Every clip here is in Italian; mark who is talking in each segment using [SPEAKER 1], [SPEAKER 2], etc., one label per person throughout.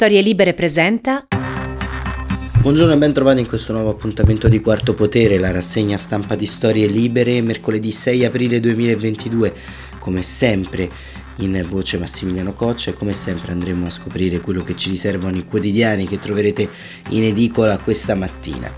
[SPEAKER 1] Storie Libere presenta.
[SPEAKER 2] Buongiorno e ben trovati in questo nuovo appuntamento di Quarto Potere, la rassegna stampa di Storie Libere, mercoledì 6 aprile 2022. Come sempre in voce Massimiliano Coccia e come sempre andremo a scoprire quello che ci riservano i quotidiani che troverete in edicola questa mattina.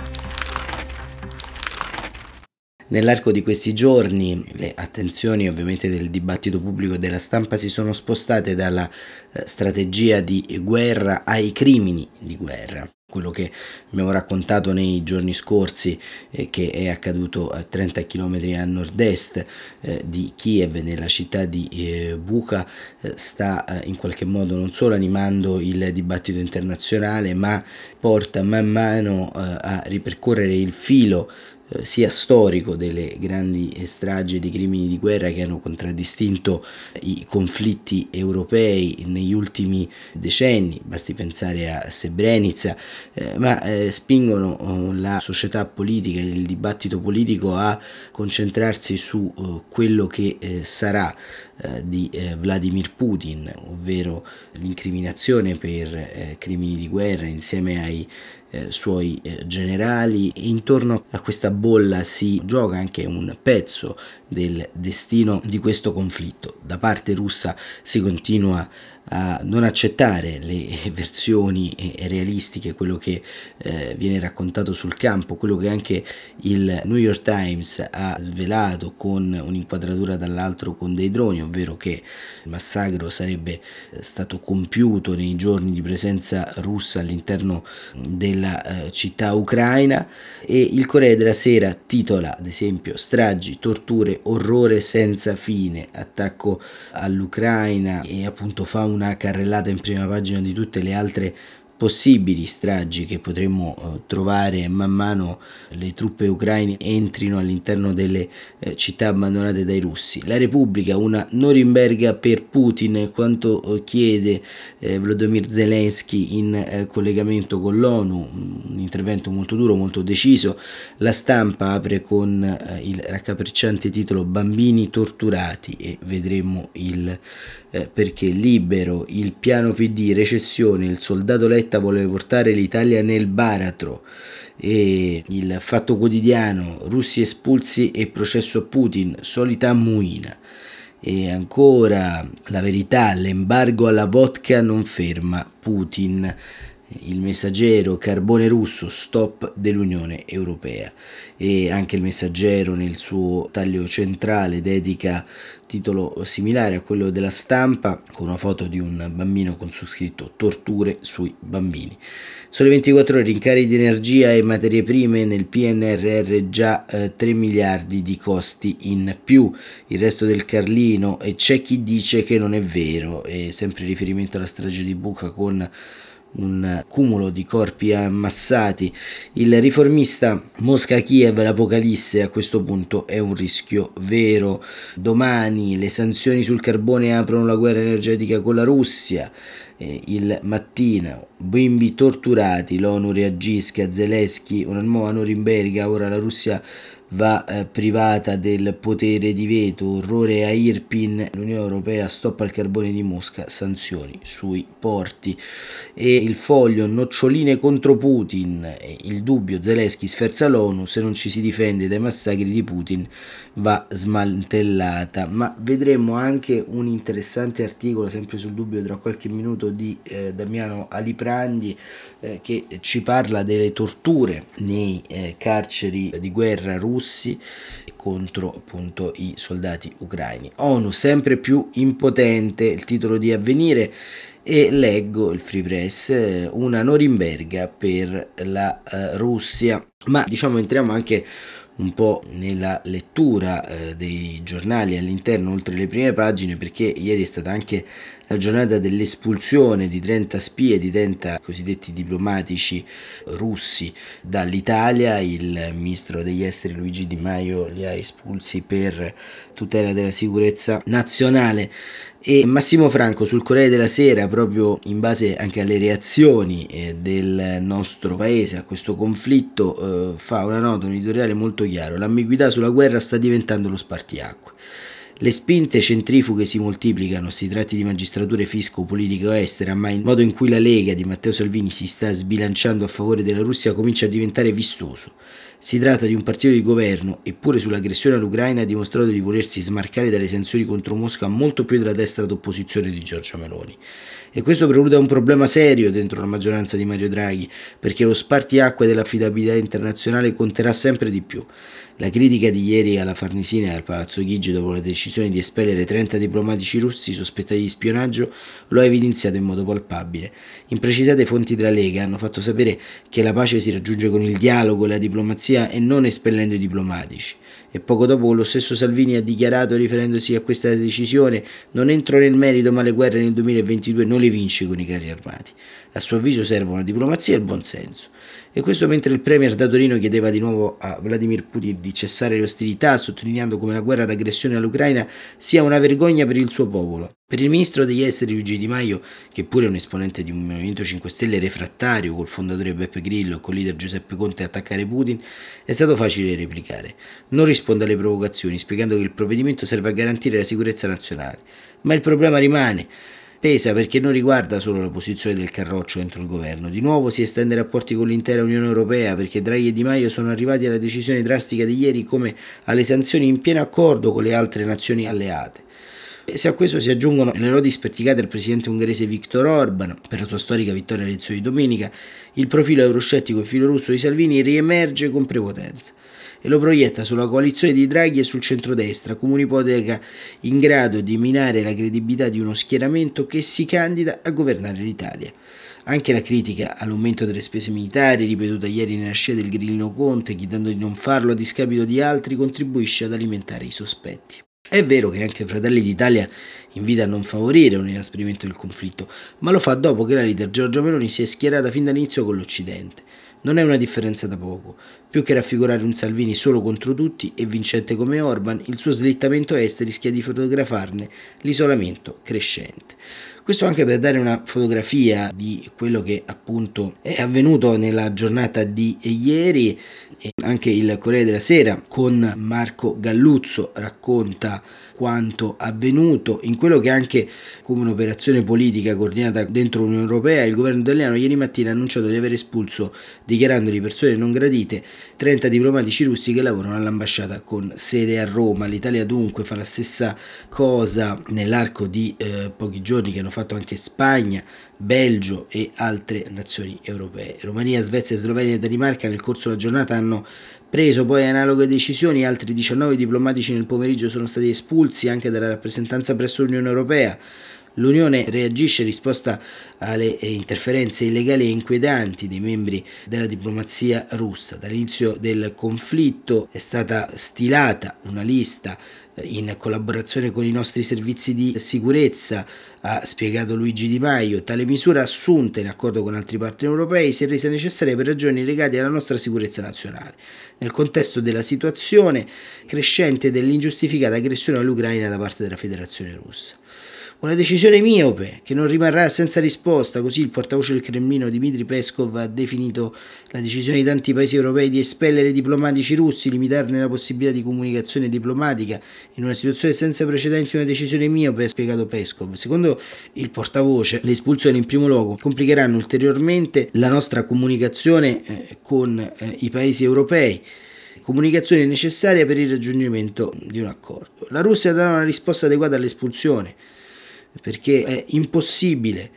[SPEAKER 2] Nell'arco di questi giorni le attenzioni ovviamente del dibattito pubblico e della stampa si sono spostate dalla eh, strategia di guerra ai crimini di guerra. Quello che abbiamo raccontato nei giorni scorsi eh, che è accaduto a 30 km a nord-est eh, di Kiev nella città di eh, Bucha eh, sta eh, in qualche modo non solo animando il dibattito internazionale ma porta man mano a ripercorrere il filo eh, sia storico delle grandi stragi e dei crimini di guerra che hanno contraddistinto i conflitti europei negli ultimi decenni, basti pensare a Srebrenica, eh, ma eh, spingono oh, la società politica, il dibattito politico a concentrarsi su oh, quello che eh, sarà eh, di eh, Vladimir Putin, ovvero l'incriminazione per crimini di guerra insieme ai eh, suoi eh, generali. Intorno a questa bolla si gioca anche un pezzo del destino di questo conflitto. Da parte russa si continua a non accettare le versioni realistiche, quello che eh, viene raccontato sul campo, quello che anche il New York Times ha svelato con un'inquadratura dall'altro con dei droni, ovvero che il massacro sarebbe eh, stato compiuto nei giorni di presenza russa all'interno della eh, città ucraina. E il Corriere della Sera titola ad esempio stragi, torture, orrore senza fine, attacco all'Ucraina e appunto fa un una carrellata in prima pagina di tutte le altre possibili stragi che potremmo eh, trovare man mano le truppe ucraine entrino all'interno delle eh, città abbandonate dai russi. La Repubblica, una Norimberga per Putin, quanto eh, chiede Volodymyr Zelensky in collegamento con l'ONU, un intervento molto duro, molto deciso. La stampa apre con il raccapricciante titolo Bambini torturati e vedremo il perché libero, il piano PD, recessione, il soldato Letta vuole portare l'Italia nel baratro e il fatto quotidiano russi espulsi e processo a Putin, solita muina. E ancora la verità, l'embargo alla vodka non ferma Putin il messaggero carbone russo stop dell'Unione Europea e anche il messaggero nel suo taglio centrale dedica titolo similare a quello della stampa con una foto di un bambino con su scritto torture sui bambini. Sole 24 ore rincari di energia e materie prime nel PNRR già eh, 3 miliardi di costi in più, il resto del Carlino e c'è chi dice che non è vero e sempre riferimento alla strage di Buca con un cumulo di corpi ammassati. Il riformista Mosca-Kiev, l'Apocalisse a questo punto è un rischio vero. Domani le sanzioni sul carbone aprono la guerra energetica con la Russia. il mattino, bimbi torturati, l'ONU reagisce a Zelensky, una nuova Norimberga, ora la Russia va eh, privata del potere di veto, orrore a Irpin, l'Unione Europea stoppa il carbone di Mosca, sanzioni sui porti. E il foglio noccioline contro Putin, il dubbio Zelensky sferza l'ONU, se non ci si difende dai massacri di Putin va smantellata, ma vedremo anche un interessante articolo sempre sul dubbio tra qualche minuto di eh, Damiano Aliprandi eh, che ci parla delle torture nei eh, carceri di guerra russi contro appunto i soldati ucraini. ONU sempre più impotente, il titolo di avvenire e leggo il Free Press, una Norimberga per la uh, Russia. Ma diciamo entriamo anche un po' nella lettura eh, dei giornali all'interno, oltre le prime pagine, perché ieri è stata anche la giornata dell'espulsione di 30 spie, di 30 cosiddetti diplomatici russi dall'Italia. Il ministro degli esteri Luigi Di Maio li ha espulsi per tutela della sicurezza nazionale. E Massimo Franco sul Corriere della Sera, proprio in base anche alle reazioni eh, del nostro paese a questo conflitto, eh, fa una nota, un editoriale molto chiaro. L'ambiguità sulla guerra sta diventando lo spartiacque. Le spinte centrifughe si moltiplicano, si tratti di magistrature fisco, politica estera, ma il modo in cui la Lega di Matteo Salvini si sta sbilanciando a favore della Russia comincia a diventare vistoso. Si tratta di un partito di governo, eppure sull'aggressione all'Ucraina ha dimostrato di volersi smarcare dalle sanzioni contro Mosca molto più della destra d'opposizione di Giorgia Meloni. E questo prelude un problema serio dentro la maggioranza di Mario Draghi, perché lo spartiacque dell'affidabilità internazionale conterà sempre di più. La critica di ieri alla Farnesina e al Palazzo Chigi dopo la decisione di espellere 30 diplomatici russi sospettati di spionaggio lo ha evidenziato in modo palpabile. Imprecisate fonti della Lega hanno fatto sapere che la pace si raggiunge con il dialogo e la diplomazia e non espellendo i diplomatici. E poco dopo lo stesso Salvini ha dichiarato, riferendosi a questa decisione, non entro nel merito ma le guerre nel 2022 non le vince con i carri armati. A suo avviso servono la diplomazia e il buonsenso. E questo mentre il premier da Torino chiedeva di nuovo a Vladimir Putin di cessare le ostilità, sottolineando come la guerra d'aggressione all'Ucraina sia una vergogna per il suo popolo. Per il ministro degli esteri Luigi Di Maio, che pure è un esponente di un Movimento 5 Stelle refrattario col fondatore Beppe Grillo e col leader Giuseppe Conte attaccare Putin, è stato facile replicare. Non risponde alle provocazioni, spiegando che il provvedimento serve a garantire la sicurezza nazionale. Ma il problema rimane. Pesa perché non riguarda solo la posizione del Carroccio dentro il governo. Di nuovo si estende ai rapporti con l'intera Unione Europea perché Draghi e Di Maio sono arrivati alla decisione drastica di ieri come alle sanzioni in pieno accordo con le altre nazioni alleate. Se a questo si aggiungono le lodi sperticate del presidente ungherese Viktor Orban per la sua storica vittoria alle elezioni di domenica, il profilo euroscettico e filorusso di Salvini riemerge con prepotenza e lo proietta sulla coalizione di Draghi e sul centrodestra come un'ipoteca in grado di minare la credibilità di uno schieramento che si candida a governare l'Italia. Anche la critica all'aumento delle spese militari, ripetuta ieri nella scia del grillino Conte, chiedendo di non farlo a discapito di altri, contribuisce ad alimentare i sospetti. È vero che anche Fratelli d'Italia invita a non favorire un inasprimento del conflitto, ma lo fa dopo che la leader Giorgia Meloni si è schierata fin dall'inizio con l'Occidente. Non è una differenza da poco. Più che raffigurare un Salvini solo contro tutti e vincente come Orban, il suo slittamento est rischia di fotografarne l'isolamento crescente. Questo anche per dare una fotografia di quello che appunto è avvenuto nella giornata di ieri. Anche il Corriere della Sera con Marco Galluzzo racconta quanto avvenuto in quello che anche come un'operazione politica coordinata dentro l'Unione Europea il governo italiano ieri mattina ha annunciato di aver espulso dichiarandoli persone non gradite 30 diplomatici russi che lavorano all'ambasciata con sede a Roma l'Italia dunque fa la stessa cosa nell'arco di eh, pochi giorni che hanno fatto anche Spagna Belgio e altre nazioni europee. Romania, Svezia, Slovenia e Danimarca nel corso della giornata hanno preso poi analoghe decisioni, altri 19 diplomatici nel pomeriggio sono stati espulsi anche dalla rappresentanza presso l'Unione Europea. L'Unione reagisce in risposta alle interferenze illegali e inquietanti dei membri della diplomazia russa. Dall'inizio del conflitto è stata stilata una lista in collaborazione con i nostri servizi di sicurezza, ha spiegato Luigi Di Maio, tale misura assunta in accordo con altri partner europei si è resa necessaria per ragioni legate alla nostra sicurezza nazionale, nel contesto della situazione crescente dell'ingiustificata aggressione all'Ucraina da parte della Federazione russa. Una decisione miope che non rimarrà senza risposta, così il portavoce del Cremlino Dmitry Peskov ha definito la decisione di tanti paesi europei di espellere diplomatici russi, limitarne la possibilità di comunicazione diplomatica in una situazione senza precedenti, una decisione miope, ha spiegato Peskov. Secondo il portavoce, le espulsioni in primo luogo complicheranno ulteriormente la nostra comunicazione eh, con eh, i paesi europei comunicazione necessaria per il raggiungimento di un accordo. La Russia darà una risposta adeguata all'espulsione perché è impossibile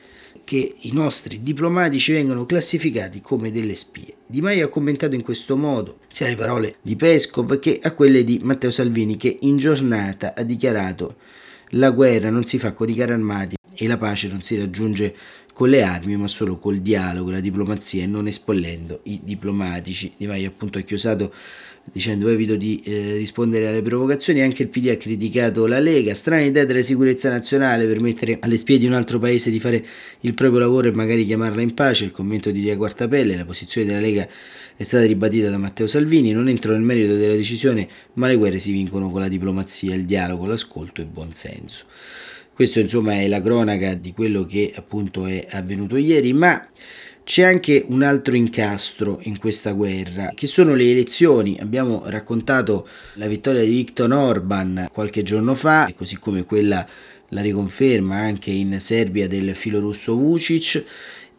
[SPEAKER 2] che i nostri diplomatici vengano classificati come delle spie. Di Maio ha commentato in questo modo sia le parole di Peskov che a quelle di Matteo Salvini che in giornata ha dichiarato la guerra non si fa con i carri armati e la pace non si raggiunge con le armi ma solo col dialogo, la diplomazia e non espollendo i diplomatici. Di Maio appunto ha chiusato dicendo evito di eh, rispondere alle provocazioni, anche il PD ha criticato la Lega, strana idea della sicurezza nazionale per mettere alle spie di un altro paese di fare il proprio lavoro e magari chiamarla in pace, il commento di Ria Quartapelle, la posizione della Lega è stata ribadita da Matteo Salvini, non entro nel merito della decisione, ma le guerre si vincono con la diplomazia, il dialogo, l'ascolto e il buonsenso. Questo insomma è la cronaca di quello che appunto è avvenuto ieri, ma C'è anche un altro incastro in questa guerra, che sono le elezioni. Abbiamo raccontato la vittoria di Viktor Orban qualche giorno fa, così come quella la riconferma anche in Serbia del filorusso Vucic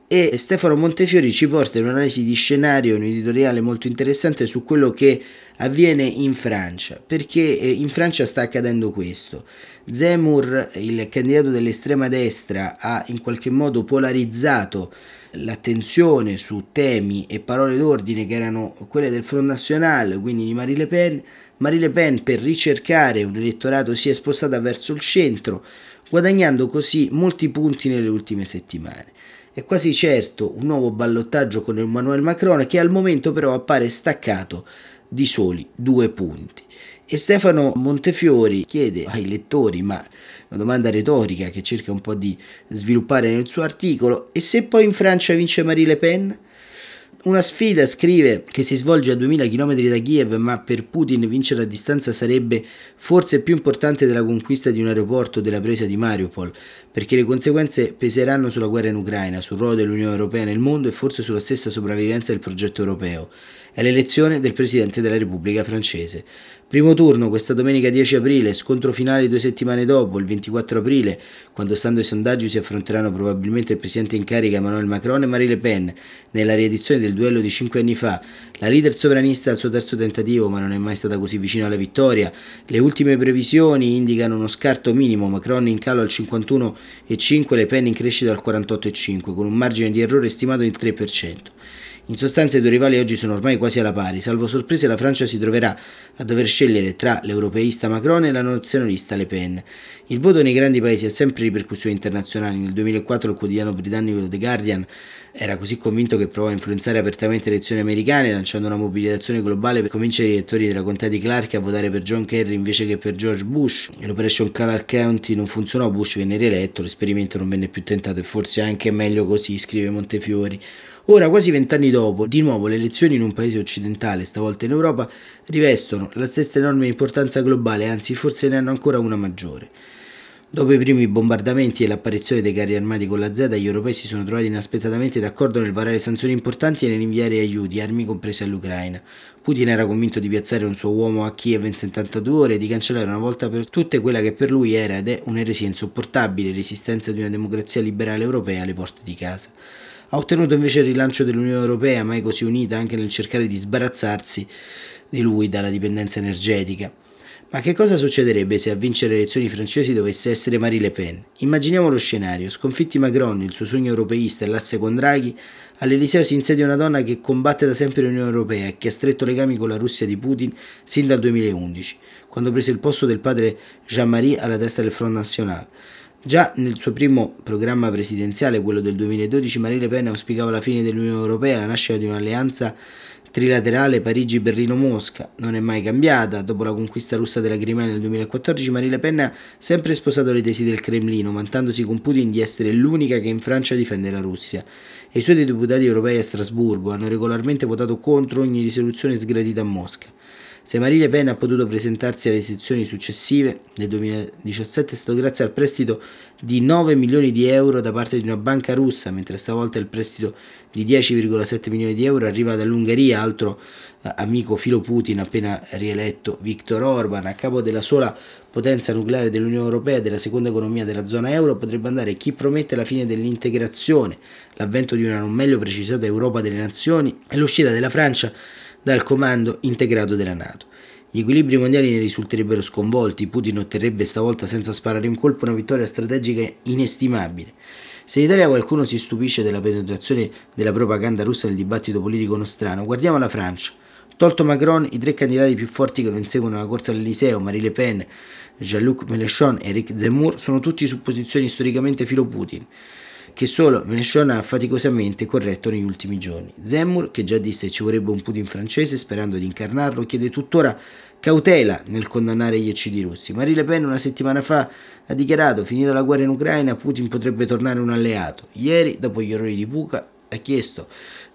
[SPEAKER 2] e Stefano Montefiori ci porta in un'analisi di scenario, un editoriale molto interessante su quello che avviene in Francia, perché eh, in Francia sta accadendo questo. Zemmour, il candidato dell'estrema destra, ha in qualche modo polarizzato l'attenzione su temi e parole d'ordine che erano quelle del Front National, quindi di Marie Le Pen. Marie Le Pen per ricercare un elettorato si è spostata verso il centro, guadagnando così molti punti nelle ultime settimane. È quasi certo un nuovo ballottaggio con Emmanuel Macron che al momento però appare staccato di soli due punti. E Stefano Montefiori chiede ai lettori, ma una domanda retorica che cerca un po' di sviluppare nel suo articolo, e se poi in Francia vince Marie Le Pen? Una sfida, scrive, che si svolge a 2000 km da Kiev, ma per Putin vincere a distanza sarebbe forse più importante della conquista di un aeroporto o della presa di Mariupol, perché le conseguenze peseranno sulla guerra in Ucraina, sul ruolo dell'Unione Europea nel mondo e forse sulla stessa sopravvivenza del progetto europeo. È l'elezione del Presidente della Repubblica francese. Primo turno questa domenica 10 aprile, scontro finale due settimane dopo, il 24 aprile, quando stando ai sondaggi si affronteranno probabilmente il presidente in carica Emmanuel Macron e Marie Le Pen, nella riedizione del duello di cinque anni fa. La leader sovranista al suo terzo tentativo, ma non è mai stata così vicina alla vittoria. Le ultime previsioni indicano uno scarto minimo, Macron in calo al 51,5, Le Pen in crescita al 48,5, con un margine di errore stimato in 3%. In sostanza i due rivali oggi sono ormai quasi alla pari, salvo sorprese la Francia si troverà a dover scegliere tra l'europeista Macron e la nazionalista Le Pen. Il voto nei grandi paesi ha sempre ripercussioni internazionali. Nel 2004 il quotidiano britannico The Guardian era così convinto che provò a influenzare apertamente le elezioni americane, lanciando una mobilitazione globale per convincere i elettori della contea di Clark a votare per John Kerry invece che per George Bush. L'Operation Clark County non funzionò, Bush venne rieletto, l'esperimento non venne più tentato e forse anche meglio così, scrive Montefiori. Ora, quasi vent'anni dopo, di nuovo le elezioni in un paese occidentale, stavolta in Europa, rivestono la stessa enorme importanza globale, anzi forse ne hanno ancora una maggiore. Dopo i primi bombardamenti e l'apparizione dei carri armati con la Z, gli europei si sono trovati inaspettatamente d'accordo nel varare sanzioni importanti e nell'inviare aiuti, armi comprese all'Ucraina. Putin era convinto di piazzare un suo uomo a Kiev in 72 ore e di cancellare una volta per tutte quella che per lui era ed è un'eresia insopportabile, l'esistenza di una democrazia liberale europea alle porte di casa ha ottenuto invece il rilancio dell'Unione Europea, mai così unita anche nel cercare di sbarazzarsi di lui dalla dipendenza energetica. Ma che cosa succederebbe se a vincere le elezioni francesi dovesse essere Marie Le Pen? Immaginiamo lo scenario: sconfitti Macron, il suo sogno europeista e l'asse con Draghi, all'Eliseo si insedia una donna che combatte da sempre l'Unione Europea e che ha stretto legami con la Russia di Putin sin dal 2011, quando prese il posto del padre Jean-Marie alla testa del Front National. Già nel suo primo programma presidenziale, quello del 2012, Marine Le Pen auspicava la fine dell'Unione Europea la nascita di un'alleanza trilaterale Parigi-Berlino-Mosca. Non è mai cambiata. Dopo la conquista russa della Crimea nel 2014, Marine Le Pen ha sempre sposato le tesi del Cremlino, vantandosi con Putin di essere l'unica che in Francia difende la Russia. E i suoi deputati europei a Strasburgo hanno regolarmente votato contro ogni risoluzione sgradita a Mosca. Se Marie Le Pen ha potuto presentarsi alle sezioni successive, nel 2017 è stato grazie al prestito di 9 milioni di euro da parte di una banca russa, mentre stavolta il prestito di 10,7 milioni di euro arriva dall'Ungheria, altro eh, amico filo Putin appena rieletto Viktor Orban, a capo della sola potenza nucleare dell'Unione Europea e della seconda economia della zona euro potrebbe andare chi promette la fine dell'integrazione, l'avvento di una non meglio precisata Europa delle nazioni e l'uscita della Francia dal comando integrato della Nato. Gli equilibri mondiali ne risulterebbero sconvolti, Putin otterrebbe stavolta senza sparare un colpo una vittoria strategica inestimabile. Se in Italia qualcuno si stupisce della penetrazione della propaganda russa nel dibattito politico nostrano, guardiamo la Francia. Tolto Macron, i tre candidati più forti che lo inseguono alla corsa all'Eliseo, Marie Le Pen, Jean-Luc Mélenchon e Eric Zemmour, sono tutti su posizioni storicamente filo Putin che solo Mélenchon ha faticosamente corretto negli ultimi giorni. Zemmour, che già disse ci vorrebbe un Putin francese sperando di incarnarlo, chiede tuttora cautela nel condannare gli eccidi russi. Marie Le Pen una settimana fa ha dichiarato finita la guerra in Ucraina Putin potrebbe tornare un alleato. Ieri, dopo gli errori di Puka, ha chiesto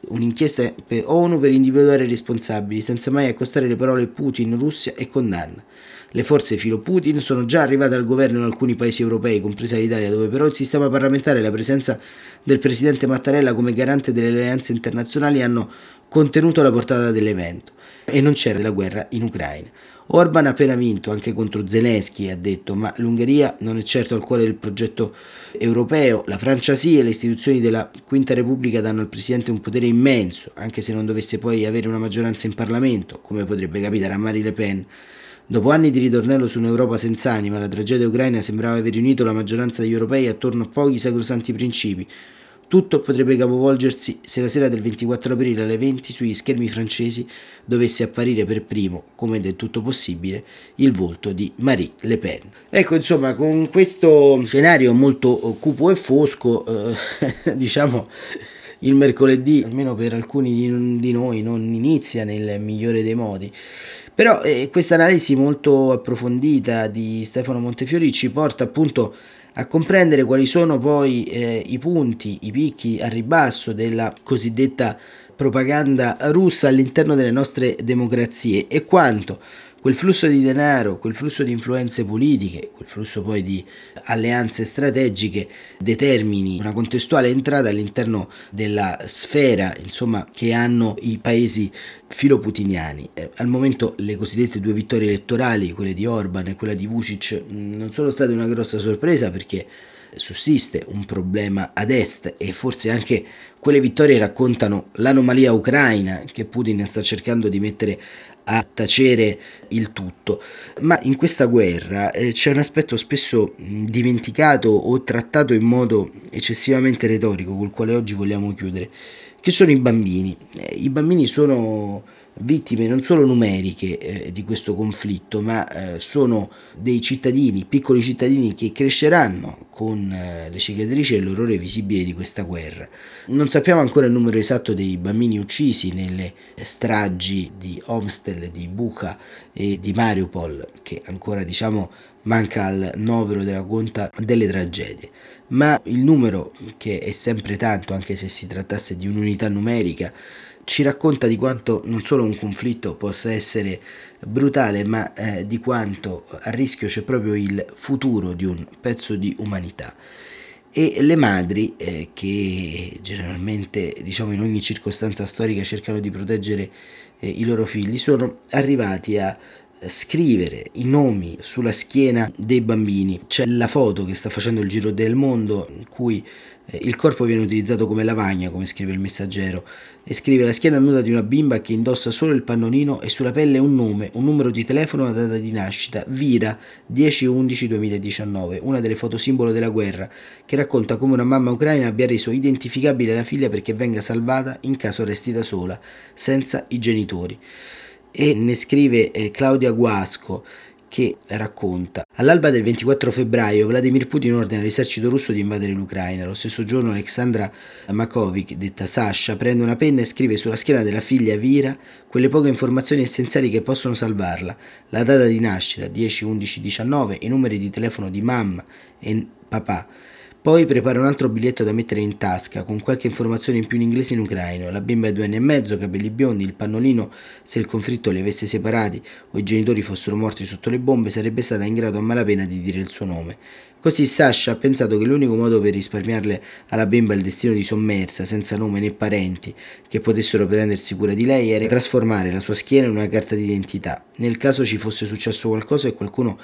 [SPEAKER 2] un'inchiesta per ONU per individuare i responsabili, senza mai accostare le parole Putin, Russia e condanna. Le forze filo Putin sono già arrivate al governo in alcuni paesi europei, compresa l'Italia, dove però il sistema parlamentare e la presenza del presidente Mattarella come garante delle alleanze internazionali hanno contenuto la portata dell'evento e non c'era la guerra in Ucraina. Orban ha appena vinto anche contro Zelensky, ha detto, ma l'Ungheria non è certo al cuore del progetto europeo, la Francia sì e le istituzioni della Quinta Repubblica danno al Presidente un potere immenso, anche se non dovesse poi avere una maggioranza in Parlamento, come potrebbe capitare a Marie Le Pen. Dopo anni di ritornello su un'Europa senza anima, la tragedia ucraina sembrava aver unito la maggioranza degli europei attorno a pochi sacrosanti principi, tutto potrebbe capovolgersi se la sera del 24 aprile alle 20 sugli schermi francesi dovesse apparire per primo, come del tutto possibile, il volto di Marie Le Pen. Ecco, insomma, con questo scenario molto cupo e fosco, eh, diciamo, il mercoledì, almeno per alcuni di noi, non inizia nel migliore dei modi. Però eh, questa analisi molto approfondita di Stefano Montefiori ci porta appunto a comprendere quali sono poi eh, i punti, i picchi a ribasso della cosiddetta propaganda russa all'interno delle nostre democrazie e quanto quel flusso di denaro, quel flusso di influenze politiche, quel flusso poi di alleanze strategiche determini una contestuale entrata all'interno della sfera insomma, che hanno i paesi filoputiniani. Eh, al momento le cosiddette due vittorie elettorali, quelle di Orban e quella di Vucic, non sono state una grossa sorpresa perché sussiste un problema ad est e forse anche quelle vittorie raccontano l'anomalia ucraina che Putin sta cercando di mettere a tacere il tutto. Ma in questa guerra eh, c'è un aspetto spesso dimenticato o trattato in modo eccessivamente retorico, col quale oggi vogliamo chiudere, che sono i bambini. Eh, I bambini sono vittime non solo numeriche eh, di questo conflitto, ma eh, sono dei cittadini, piccoli cittadini che cresceranno con eh, le cicatrici e l'orrore visibile di questa guerra. Non sappiamo ancora il numero esatto dei bambini uccisi nelle stragi di Homstel, di Bucha e di Mariupol, che ancora diciamo manca al novero della conta delle tragedie, ma il numero, che è sempre tanto anche se si trattasse di un'unità numerica, ci racconta di quanto non solo un conflitto possa essere brutale, ma eh, di quanto a rischio c'è proprio il futuro di un pezzo di umanità. E le madri, eh, che generalmente, diciamo, in ogni circostanza storica cercano di proteggere eh, i loro figli, sono arrivati a eh, scrivere i nomi sulla schiena dei bambini. C'è la foto che sta facendo il giro del mondo in cui il corpo viene utilizzato come lavagna, come scrive il messaggero, e scrive la schiena nuda di una bimba che indossa solo il pannolino e sulla pelle un nome, un numero di telefono e una data di nascita, Vira 10-11-2019, una delle foto simbolo della guerra, che racconta come una mamma ucraina abbia reso identificabile la figlia perché venga salvata in caso resti da sola, senza i genitori. E ne scrive eh, Claudia Guasco, che racconta All'alba del 24 febbraio Vladimir Putin ordina all'esercito russo di invadere l'Ucraina. Lo stesso giorno Alexandra Makovic, detta Sasha, prende una penna e scrive sulla schiena della figlia Vira quelle poche informazioni essenziali che possono salvarla. La data di nascita 10, 11, 19, i numeri di telefono di mamma e papà poi prepara un altro biglietto da mettere in tasca, con qualche informazione in più in inglese e in ucraino. La bimba è due anni e mezzo, capelli biondi, il pannolino, se il conflitto li avesse separati o i genitori fossero morti sotto le bombe, sarebbe stata in grado a malapena di dire il suo nome. Così Sasha ha pensato che l'unico modo per risparmiarle alla bimba il destino di sommersa, senza nome né parenti che potessero prendersi cura di lei, era trasformare la sua schiena in una carta d'identità. Nel caso ci fosse successo qualcosa e qualcuno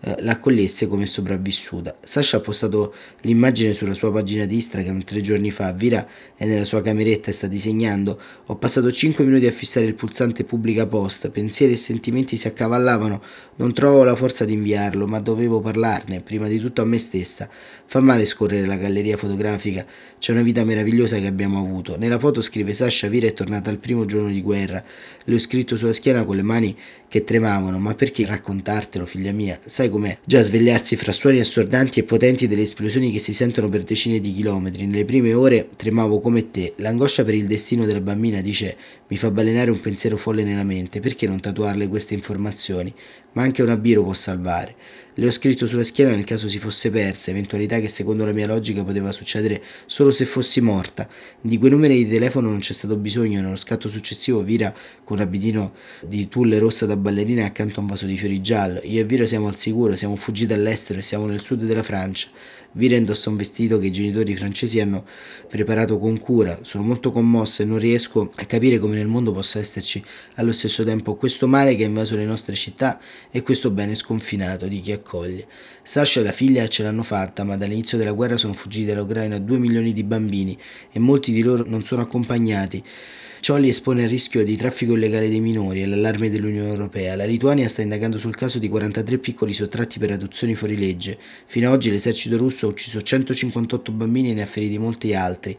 [SPEAKER 2] eh, l'accogliesse come sopravvissuta. Sasha ha postato l'immagine sulla sua pagina di Instagram tre giorni fa. Vira è nella sua cameretta e sta disegnando. Ho passato 5 minuti a fissare il pulsante pubblica post. Pensieri e sentimenti si accavallavano. Non trovo la forza di inviarlo, ma dovevo parlarne, prima di tutto a me stessa. Fa male scorrere la galleria fotografica. C'è una vita meravigliosa che abbiamo avuto. Nella foto scrive Sasha Vira è tornata al primo giorno di guerra. Le ho scritto sulla schiena con le mani che tremavano. Ma perché raccontartelo, figlia mia? Sai com'è? Già svegliarsi fra suoni assordanti e potenti delle esplosioni che si sentono per decine di chilometri. Nelle prime ore tremavo come te. L'angoscia per il destino della bambina, dice, mi fa balenare un pensiero folle nella mente. Perché non tatuarle queste informazioni? ma anche una biro può salvare. Le ho scritto sulla schiena nel caso si fosse persa, eventualità che secondo la mia logica poteva succedere solo se fossi morta. Di quei numeri di telefono non c'è stato bisogno, nello scatto successivo Vira con un abitino di tulle rossa da ballerina accanto a un vaso di fiori giallo. Io e Vira siamo al sicuro, siamo fuggiti all'estero e siamo nel sud della Francia. Vira indossa un vestito che i genitori francesi hanno preparato con cura. Sono molto commossa e non riesco a capire come nel mondo possa esserci allo stesso tempo questo male che ha invaso le nostre città e questo bene sconfinato di chi accoglie. Sasha e la figlia ce l'hanno fatta, ma dall'inizio della guerra sono fuggiti dall'Ucraina 2 milioni di bambini e molti di loro non sono accompagnati. Ciò li espone al rischio di traffico illegale dei minori e l'allarme dell'Unione Europea. La Lituania sta indagando sul caso di 43 piccoli sottratti per adozioni fuori legge. Fino ad oggi l'esercito russo ha ucciso 158 bambini e ne ha feriti molti altri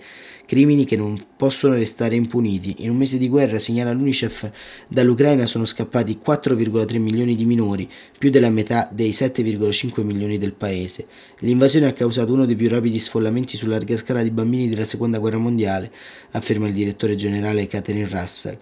[SPEAKER 2] crimini che non possono restare impuniti. In un mese di guerra, segnala l'UNICEF, dall'Ucraina sono scappati 4,3 milioni di minori, più della metà dei 7,5 milioni del paese. L'invasione ha causato uno dei più rapidi sfollamenti su larga scala di bambini della seconda guerra mondiale, afferma il direttore generale Catherine Russell.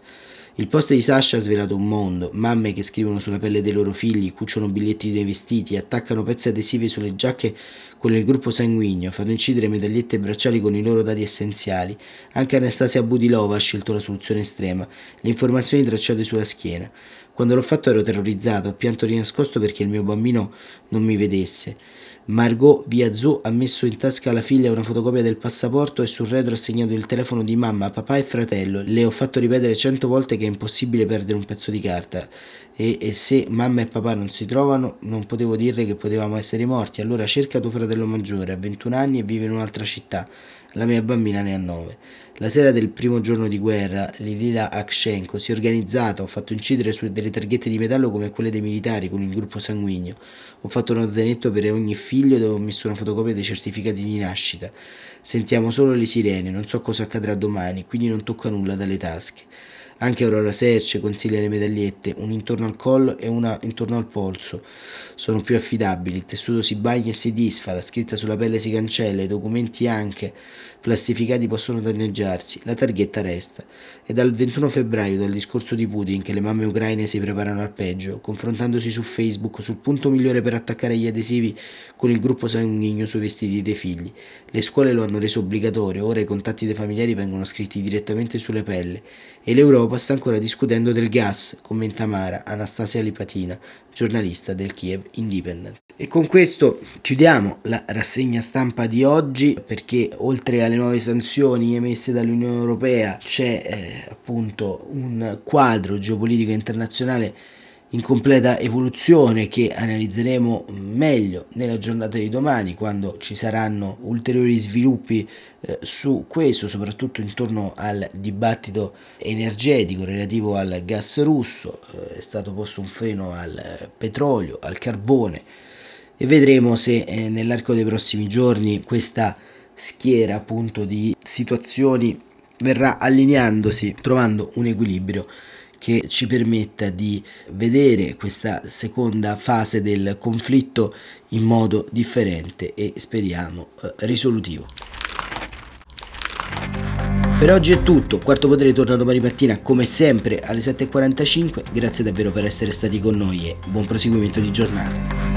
[SPEAKER 2] Il post di Sasha ha svelato un mondo, mamme che scrivono sulla pelle dei loro figli, cuciono biglietti dei vestiti, attaccano pezzi adesivi sulle giacche con il gruppo sanguigno, fanno incidere medagliette e bracciali con i loro dati essenziali. Anche Anastasia Budilova ha scelto la soluzione estrema, le informazioni tracciate sulla schiena. Quando l'ho fatto ero terrorizzato, ho pianto di nascosto perché il mio bambino non mi vedesse. Margot Viazou ha messo in tasca alla figlia una fotocopia del passaporto e sul retro ha segnato il telefono di mamma, papà e fratello. Le ho fatto ripetere cento volte che è impossibile perdere un pezzo di carta e, e se mamma e papà non si trovano non potevo dirle che potevamo essere morti. Allora cerca tuo fratello maggiore, ha 21 anni e vive in un'altra città. La mia bambina ne ha 9. La sera del primo giorno di guerra, Lilila Akshenko si è organizzata, ho fatto incidere su delle targhette di metallo come quelle dei militari con il gruppo sanguigno. Ho fatto uno zainetto per ogni figlio dove ho messo una fotocopia dei certificati di nascita. Sentiamo solo le sirene, non so cosa accadrà domani, quindi non tocca nulla dalle tasche. Anche Aurora Serce consiglia le medagliette, una intorno al collo e una intorno al polso. Sono più affidabili, il tessuto si bagna e si disfa, la scritta sulla pelle si cancella, i documenti anche plastificati possono danneggiarsi, la targhetta resta. È dal 21 febbraio, dal discorso di Putin, che le mamme ucraine si preparano al peggio, confrontandosi su Facebook sul punto migliore per attaccare gli adesivi con il gruppo sanguigno sui vestiti dei figli. Le scuole lo hanno reso obbligatorio, ora i contatti dei familiari vengono scritti direttamente sulle pelle e l'Europa sta ancora discutendo del gas, commenta Mara, Anastasia Lipatina, giornalista del Kiev Independent. E con questo chiudiamo la rassegna stampa di oggi perché oltre alle nuove sanzioni emesse dall'Unione Europea c'è eh, appunto un quadro geopolitico internazionale in completa evoluzione che analizzeremo meglio nella giornata di domani quando ci saranno ulteriori sviluppi eh, su questo, soprattutto intorno al dibattito energetico relativo al gas russo, eh, è stato posto un freno al petrolio, al carbone e vedremo se eh, nell'arco dei prossimi giorni questa schiera appunto di situazioni verrà allineandosi, trovando un equilibrio che ci permetta di vedere questa seconda fase del conflitto in modo differente e speriamo eh, risolutivo. Per oggi è tutto, Quarto Potere torna domani mattina come sempre alle 7.45, grazie davvero per essere stati con noi e buon proseguimento di giornata.